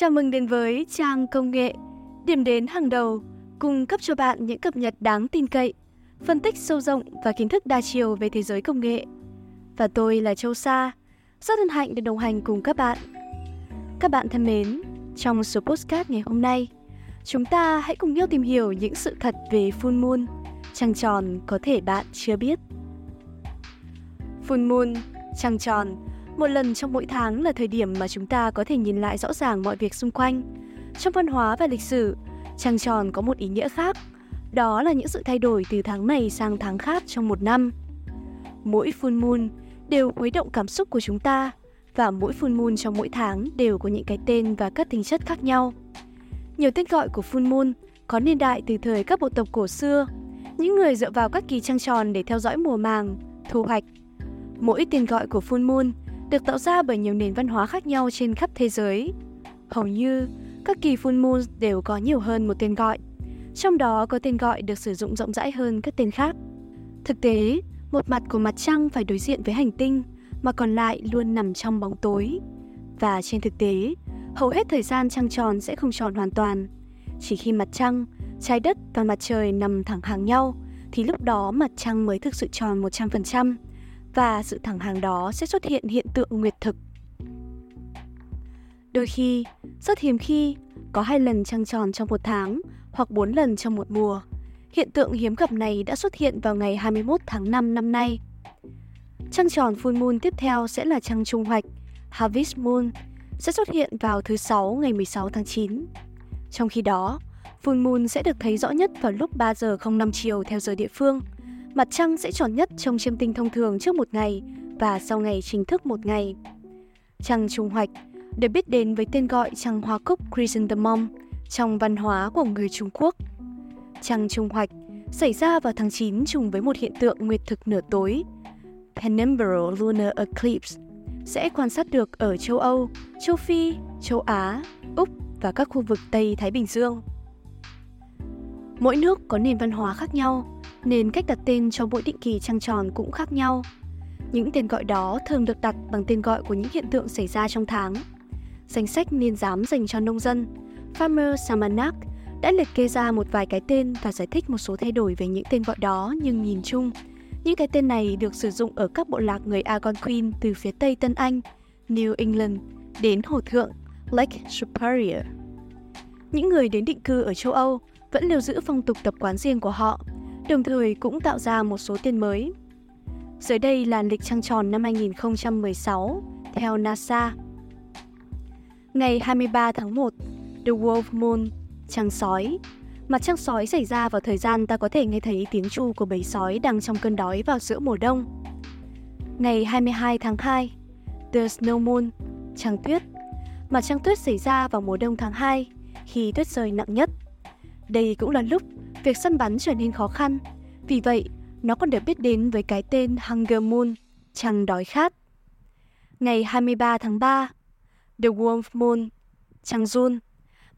Chào mừng đến với trang công nghệ, điểm đến hàng đầu, cung cấp cho bạn những cập nhật đáng tin cậy, phân tích sâu rộng và kiến thức đa chiều về thế giới công nghệ. Và tôi là Châu Sa, rất hân hạnh được đồng hành cùng các bạn. Các bạn thân mến, trong số postcard ngày hôm nay, chúng ta hãy cùng nhau tìm hiểu những sự thật về full moon, trăng tròn có thể bạn chưa biết. Full moon, trăng tròn một lần trong mỗi tháng là thời điểm mà chúng ta có thể nhìn lại rõ ràng mọi việc xung quanh. Trong văn hóa và lịch sử, trăng tròn có một ý nghĩa khác, đó là những sự thay đổi từ tháng này sang tháng khác trong một năm. Mỗi full moon đều khuấy động cảm xúc của chúng ta và mỗi full moon trong mỗi tháng đều có những cái tên và các tính chất khác nhau. Nhiều tên gọi của full moon có niên đại từ thời các bộ tộc cổ xưa, những người dựa vào các kỳ trăng tròn để theo dõi mùa màng, thu hoạch. Mỗi tên gọi của full moon được tạo ra bởi nhiều nền văn hóa khác nhau trên khắp thế giới. Hầu như, các kỳ full moon đều có nhiều hơn một tên gọi. Trong đó có tên gọi được sử dụng rộng rãi hơn các tên khác. Thực tế, một mặt của mặt trăng phải đối diện với hành tinh, mà còn lại luôn nằm trong bóng tối. Và trên thực tế, hầu hết thời gian trăng tròn sẽ không tròn hoàn toàn. Chỉ khi mặt trăng, trái đất và mặt trời nằm thẳng hàng nhau, thì lúc đó mặt trăng mới thực sự tròn 100% và sự thẳng hàng đó sẽ xuất hiện hiện tượng nguyệt thực. Đôi khi, rất hiếm khi, có hai lần trăng tròn trong một tháng hoặc bốn lần trong một mùa. Hiện tượng hiếm gặp này đã xuất hiện vào ngày 21 tháng 5 năm nay. Trăng tròn full moon tiếp theo sẽ là trăng trung hoạch, Harvest Moon, sẽ xuất hiện vào thứ sáu ngày 16 tháng 9. Trong khi đó, full moon sẽ được thấy rõ nhất vào lúc 3 giờ 05 chiều theo giờ địa phương – mặt trăng sẽ tròn nhất trong chiêm tinh thông thường trước một ngày và sau ngày chính thức một ngày. Trăng trung hoạch được biết đến với tên gọi trăng hoa cúc chrysanthemum trong văn hóa của người Trung Quốc. Trăng trung hoạch xảy ra vào tháng 9 trùng với một hiện tượng nguyệt thực nửa tối, penumbral lunar eclipse, sẽ quan sát được ở châu Âu, châu Phi, châu Á, Úc và các khu vực Tây Thái Bình Dương. Mỗi nước có nền văn hóa khác nhau, nên cách đặt tên cho mỗi định kỳ trăng tròn cũng khác nhau. Những tên gọi đó thường được đặt bằng tên gọi của những hiện tượng xảy ra trong tháng. Danh sách niên giám dành cho nông dân, Farmer Almanac đã liệt kê ra một vài cái tên và giải thích một số thay đổi về những tên gọi đó nhưng nhìn chung, những cái tên này được sử dụng ở các bộ lạc người Algonquin từ phía tây Tân Anh, New England đến Hồ Thượng, Lake Superior. Những người đến định cư ở châu Âu vẫn lưu giữ phong tục tập quán riêng của họ đồng thời cũng tạo ra một số tên mới. Dưới đây là lịch trăng tròn năm 2016 theo NASA. Ngày 23 tháng 1, The Wolf Moon, trăng sói. Mặt trăng sói xảy ra vào thời gian ta có thể nghe thấy tiếng chu của bầy sói đang trong cơn đói vào giữa mùa đông. Ngày 22 tháng 2, The Snow Moon, trăng tuyết. Mặt trăng tuyết xảy ra vào mùa đông tháng 2, khi tuyết rơi nặng nhất. Đây cũng là lúc việc săn bắn trở nên khó khăn. Vì vậy, nó còn được biết đến với cái tên Hunger Moon, trăng đói khát. Ngày 23 tháng 3, The Wolf Moon, trăng run.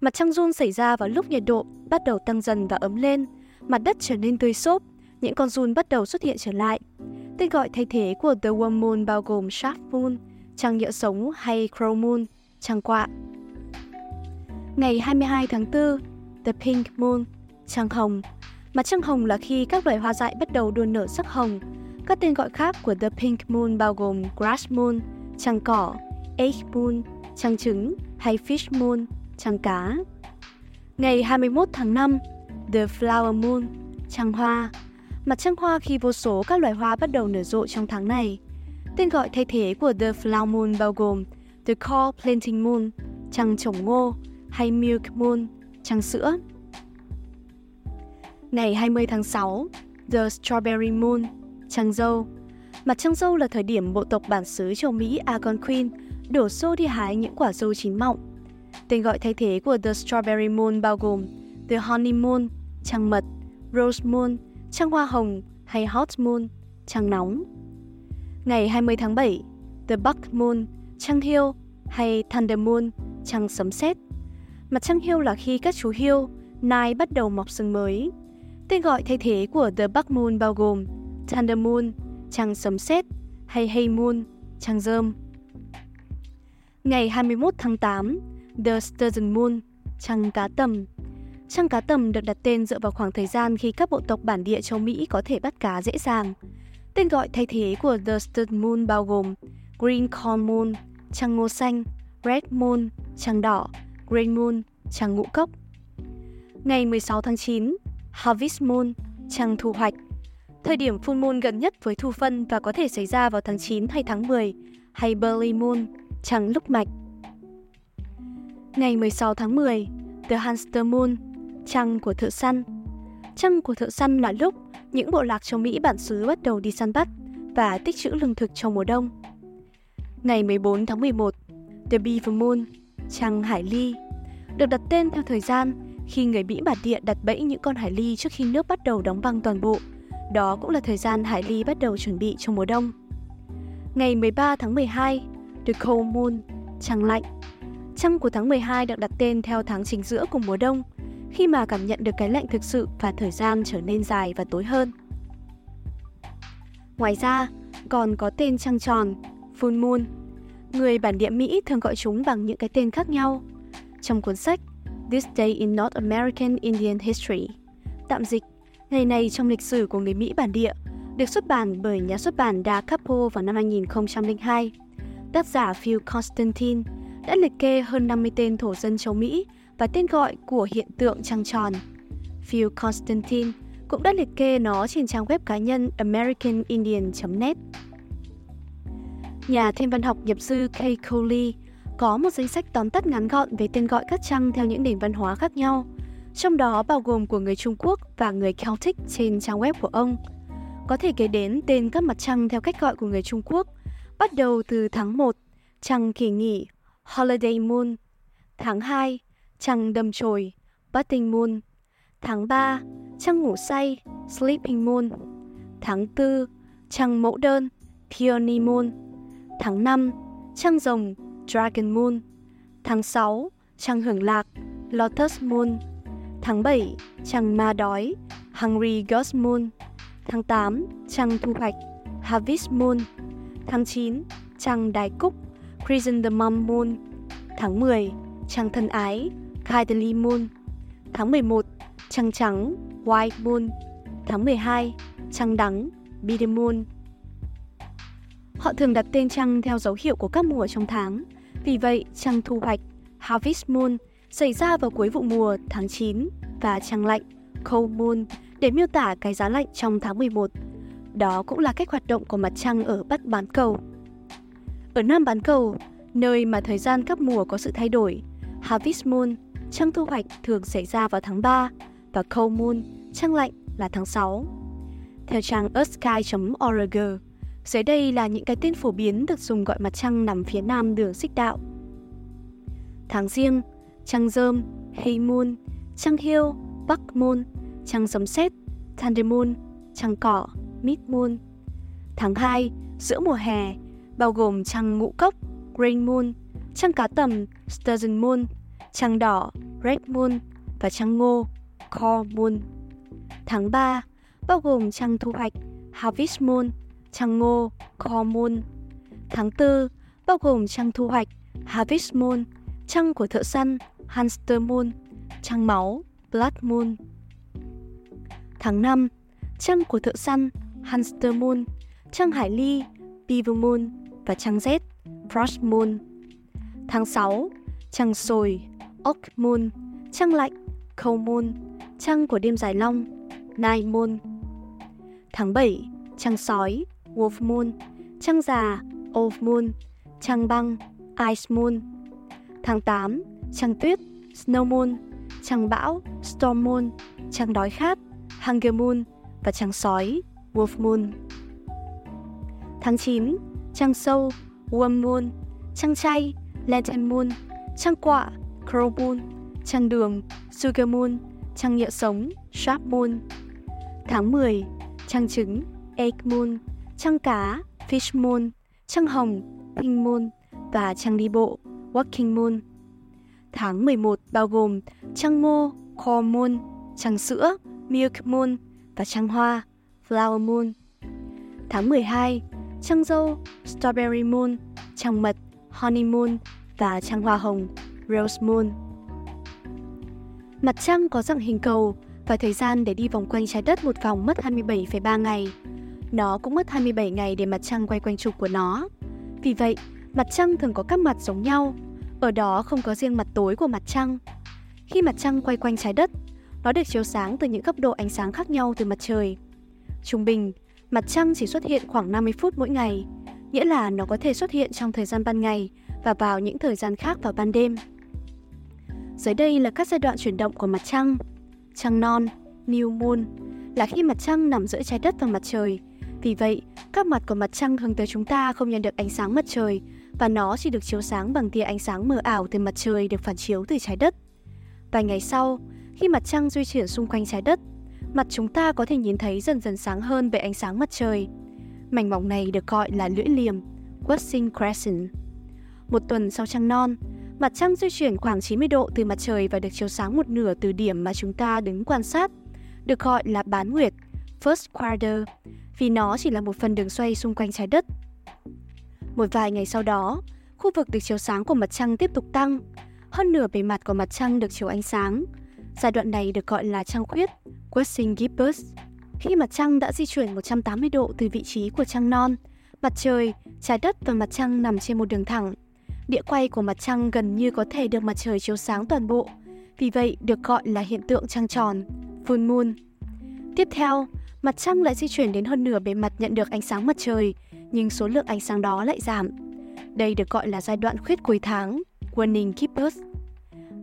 Mặt trăng run xảy ra vào lúc nhiệt độ bắt đầu tăng dần và ấm lên, mặt đất trở nên tươi xốp, những con run bắt đầu xuất hiện trở lại. Tên gọi thay thế của The Worm Moon bao gồm Sharp Moon, trăng nhựa sống hay Crow Moon, trăng quạ. Ngày 22 tháng 4, The Pink Moon, trăng hồng. Mặt trăng hồng là khi các loài hoa dại bắt đầu đua nở sắc hồng. Các tên gọi khác của The Pink Moon bao gồm Grass Moon, trăng cỏ, Egg Moon, trăng trứng hay Fish Moon, trăng cá. Ngày 21 tháng 5, The Flower Moon, trăng hoa. Mặt trăng hoa khi vô số các loài hoa bắt đầu nở rộ trong tháng này. Tên gọi thay thế của The Flower Moon bao gồm The Corn Planting Moon, trăng trồng ngô, hay Milk Moon, trăng sữa. Ngày 20 tháng 6, The Strawberry Moon, trăng dâu. Mặt trăng dâu là thời điểm bộ tộc bản xứ châu Mỹ Algonquin đổ xô đi hái những quả dâu chín mọng. Tên gọi thay thế của The Strawberry Moon bao gồm The Honey Moon, trăng mật, Rose Moon, trăng hoa hồng hay Hot Moon, trăng nóng. Ngày 20 tháng 7, The Buck Moon, trăng hiêu hay Thunder Moon, trăng sấm sét. Mặt trăng hiêu là khi các chú hiêu, nai bắt đầu mọc sừng mới. Tên gọi thay thế của The Buck Moon bao gồm Thunder Moon, trăng sấm sét hay Hay Moon, trăng rơm. Ngày 21 tháng 8, The Sturgeon Moon, trăng cá tầm. Trăng cá tầm được đặt tên dựa vào khoảng thời gian khi các bộ tộc bản địa châu Mỹ có thể bắt cá dễ dàng. Tên gọi thay thế của The Sturgeon Moon bao gồm Green Corn Moon, trăng ngô xanh, Red Moon, trăng đỏ, Green Moon, trăng ngũ cốc. Ngày 16 tháng 9, Harvest Moon, trăng thu hoạch. Thời điểm full moon gần nhất với thu phân và có thể xảy ra vào tháng 9 hay tháng 10, hay Burly Moon, trăng lúc mạch. Ngày 16 tháng 10, The Hamster Moon, trăng của thợ săn. Trăng của thợ săn là lúc những bộ lạc châu Mỹ bản xứ bắt đầu đi săn bắt và tích trữ lương thực trong mùa đông. Ngày 14 tháng 11, The Beaver Moon, trăng hải ly, được đặt tên theo thời gian khi người Mỹ bản địa đặt bẫy những con hải ly trước khi nước bắt đầu đóng băng toàn bộ. Đó cũng là thời gian hải ly bắt đầu chuẩn bị cho mùa đông. Ngày 13 tháng 12, The Cold Moon, trăng lạnh. Trăng của tháng 12 được đặt tên theo tháng chính giữa của mùa đông, khi mà cảm nhận được cái lạnh thực sự và thời gian trở nên dài và tối hơn. Ngoài ra, còn có tên trăng tròn, Full Moon. Người bản địa Mỹ thường gọi chúng bằng những cái tên khác nhau. Trong cuốn sách This Day in North American Indian History, tạm dịch, ngày này trong lịch sử của người Mỹ bản địa, được xuất bản bởi nhà xuất bản Da Capo vào năm 2002. Tác giả Phil Constantine đã liệt kê hơn 50 tên thổ dân châu Mỹ và tên gọi của hiện tượng trăng tròn. Phil Constantine cũng đã liệt kê nó trên trang web cá nhân americanindian.net. Nhà thiên văn học nhập sư Kay Coley có một danh sách tóm tắt ngắn gọn về tên gọi các trăng theo những nền văn hóa khác nhau, trong đó bao gồm của người Trung Quốc và người Celtic trên trang web của ông. Có thể kể đến tên các mặt trăng theo cách gọi của người Trung Quốc, bắt đầu từ tháng 1, trăng kỳ nghỉ, Holiday Moon, tháng 2, trăng đâm chồi, Budding Moon, tháng 3, trăng ngủ say, Sleeping Moon, tháng 4, trăng mẫu đơn, Peony Moon, tháng 5, trăng rồng, Dragon Moon, tháng 6, trăng hưởng lạc, Lotus Moon, tháng 7, trăng ma đói, Hungry Ghost Moon, tháng 8, trăng thu hoạch, Harvest Moon, tháng 9, trăng đài cúc, Chrysanthemum Moon, tháng 10, trăng thân ái, Kindly Moon, tháng 11, trăng trắng, White Moon, tháng 12, trăng đắng, Bitter Moon. Họ thường đặt tên trăng theo dấu hiệu của các mùa trong tháng. Vì vậy, trăng thu hoạch Harvest Moon xảy ra vào cuối vụ mùa tháng 9 và trăng lạnh Cold Moon để miêu tả cái giá lạnh trong tháng 11. Đó cũng là cách hoạt động của mặt trăng ở Bắc bán cầu. Ở Nam bán cầu, nơi mà thời gian các mùa có sự thay đổi, Harvest Moon, trăng thu hoạch thường xảy ra vào tháng 3 và Cold Moon, trăng lạnh là tháng 6. Theo trang earthsky.org, dưới đây là những cái tên phổ biến được dùng gọi mặt trăng nằm phía nam đường xích đạo. Tháng riêng, trăng rơm, hay moon, trăng hiêu, bắc moon, trăng sấm sét, thunder moon, trăng cỏ, mid moon. Tháng 2, giữa mùa hè, bao gồm trăng ngũ cốc, green moon, trăng cá tầm, sturgeon moon, trăng đỏ, red moon và trăng ngô, core moon. Tháng 3, bao gồm trăng thu hoạch, harvest moon, trăng ngô, kho moon. Tháng 4, bao gồm trăng thu hoạch, harvest moon, trăng của thợ săn, hamster moon, trăng máu, blood moon. Tháng 5, trăng của thợ săn, hamster moon, trăng hải ly, beaver moon và trăng rết frost moon. Tháng 6, trăng sồi, oak moon, trăng lạnh, cold moon, trăng của đêm dài long, night moon. Tháng 7, trăng sói, wolf moon, trăng già, old moon, trăng băng, ice moon. Tháng 8, trăng tuyết, snow moon, trăng bão, storm moon, trăng đói khát, hunger moon và trăng sói, wolf moon. Tháng 9, trăng sâu, worm moon, trăng chay, lantern moon, trăng quạ, crow moon, trăng đường, sugar moon, trăng nhựa sống, sharp moon. Tháng 10, trăng trứng, egg moon, trăng cá, fish moon, trăng hồng, pink moon và trăng đi bộ, walking moon. Tháng 11 bao gồm trăng ngô, corn moon, trăng sữa, milk moon và trăng hoa, flower moon. Tháng 12, trăng dâu, strawberry moon, trăng mật, honey moon và trăng hoa hồng, Rose Moon. Mặt trăng có dạng hình cầu và thời gian để đi vòng quanh trái đất một vòng mất 27,3 ngày. Nó cũng mất 27 ngày để mặt trăng quay quanh trục của nó. Vì vậy, mặt trăng thường có các mặt giống nhau. Ở đó không có riêng mặt tối của mặt trăng. Khi mặt trăng quay quanh trái đất, nó được chiếu sáng từ những cấp độ ánh sáng khác nhau từ mặt trời. Trung bình, mặt trăng chỉ xuất hiện khoảng 50 phút mỗi ngày, nghĩa là nó có thể xuất hiện trong thời gian ban ngày và vào những thời gian khác vào ban đêm. Dưới đây là các giai đoạn chuyển động của mặt trăng. Trăng non, new moon, là khi mặt trăng nằm giữa trái đất và mặt trời. Vì vậy, các mặt của mặt trăng hướng tới chúng ta không nhận được ánh sáng mặt trời và nó chỉ được chiếu sáng bằng tia ánh sáng mờ ảo từ mặt trời được phản chiếu từ trái đất. Vài ngày sau, khi mặt trăng di chuyển xung quanh trái đất, mặt chúng ta có thể nhìn thấy dần dần sáng hơn về ánh sáng mặt trời. Mảnh mỏng này được gọi là lưỡi liềm, Watson Crescent. Một tuần sau trăng non, mặt trăng di chuyển khoảng 90 độ từ mặt trời và được chiếu sáng một nửa từ điểm mà chúng ta đứng quan sát, được gọi là bán nguyệt, First Quarter, vì nó chỉ là một phần đường xoay xung quanh trái đất. Một vài ngày sau đó, khu vực được chiếu sáng của mặt trăng tiếp tục tăng, hơn nửa bề mặt của mặt trăng được chiếu ánh sáng. Giai đoạn này được gọi là trăng khuyết, Questing Gibbous. Khi mặt trăng đã di chuyển 180 độ từ vị trí của trăng non, mặt trời, trái đất và mặt trăng nằm trên một đường thẳng. Địa quay của mặt trăng gần như có thể được mặt trời chiếu sáng toàn bộ, vì vậy được gọi là hiện tượng trăng tròn, full moon. Tiếp theo, mặt trăng lại di chuyển đến hơn nửa bề mặt nhận được ánh sáng mặt trời, nhưng số lượng ánh sáng đó lại giảm. Đây được gọi là giai đoạn khuyết cuối tháng, Waning Gibbous.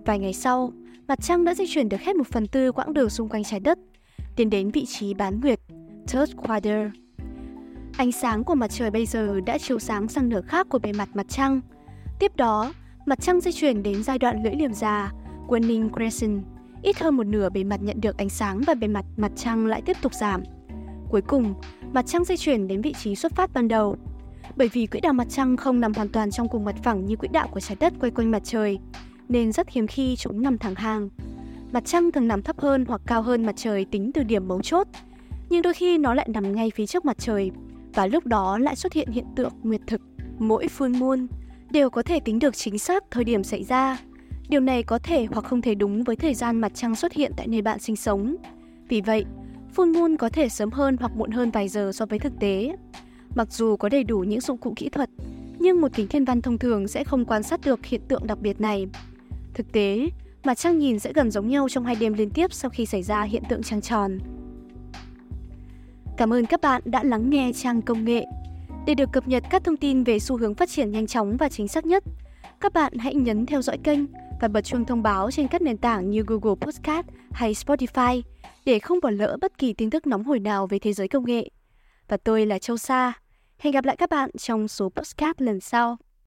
Vài ngày sau, mặt trăng đã di chuyển được hết một phần tư quãng đường xung quanh trái đất, tiến đến vị trí bán nguyệt, Third Quarter. Ánh sáng của mặt trời bây giờ đã chiếu sáng sang nửa khác của bề mặt mặt trăng. Tiếp đó, mặt trăng di chuyển đến giai đoạn lưỡi liềm già, Waning Crescent. Ít hơn một nửa bề mặt nhận được ánh sáng và bề mặt mặt trăng lại tiếp tục giảm. Cuối cùng, mặt trăng di chuyển đến vị trí xuất phát ban đầu. Bởi vì quỹ đạo mặt trăng không nằm hoàn toàn trong cùng mặt phẳng như quỹ đạo của trái đất quay quanh mặt trời, nên rất hiếm khi chúng nằm thẳng hàng. Mặt trăng thường nằm thấp hơn hoặc cao hơn mặt trời tính từ điểm mấu chốt, nhưng đôi khi nó lại nằm ngay phía trước mặt trời, và lúc đó lại xuất hiện hiện tượng nguyệt thực. Mỗi full moon đều có thể tính được chính xác thời điểm xảy ra. Điều này có thể hoặc không thể đúng với thời gian mặt trăng xuất hiện tại nơi bạn sinh sống. Vì vậy, full moon có thể sớm hơn hoặc muộn hơn vài giờ so với thực tế. Mặc dù có đầy đủ những dụng cụ kỹ thuật, nhưng một kính thiên văn thông thường sẽ không quan sát được hiện tượng đặc biệt này. Thực tế, mặt trăng nhìn sẽ gần giống nhau trong hai đêm liên tiếp sau khi xảy ra hiện tượng trăng tròn. Cảm ơn các bạn đã lắng nghe trang công nghệ. Để được cập nhật các thông tin về xu hướng phát triển nhanh chóng và chính xác nhất, các bạn hãy nhấn theo dõi kênh và bật chuông thông báo trên các nền tảng như Google Podcast hay Spotify để không bỏ lỡ bất kỳ tin tức nóng hổi nào về thế giới công nghệ. Và tôi là Châu Sa. Hẹn gặp lại các bạn trong số podcast lần sau.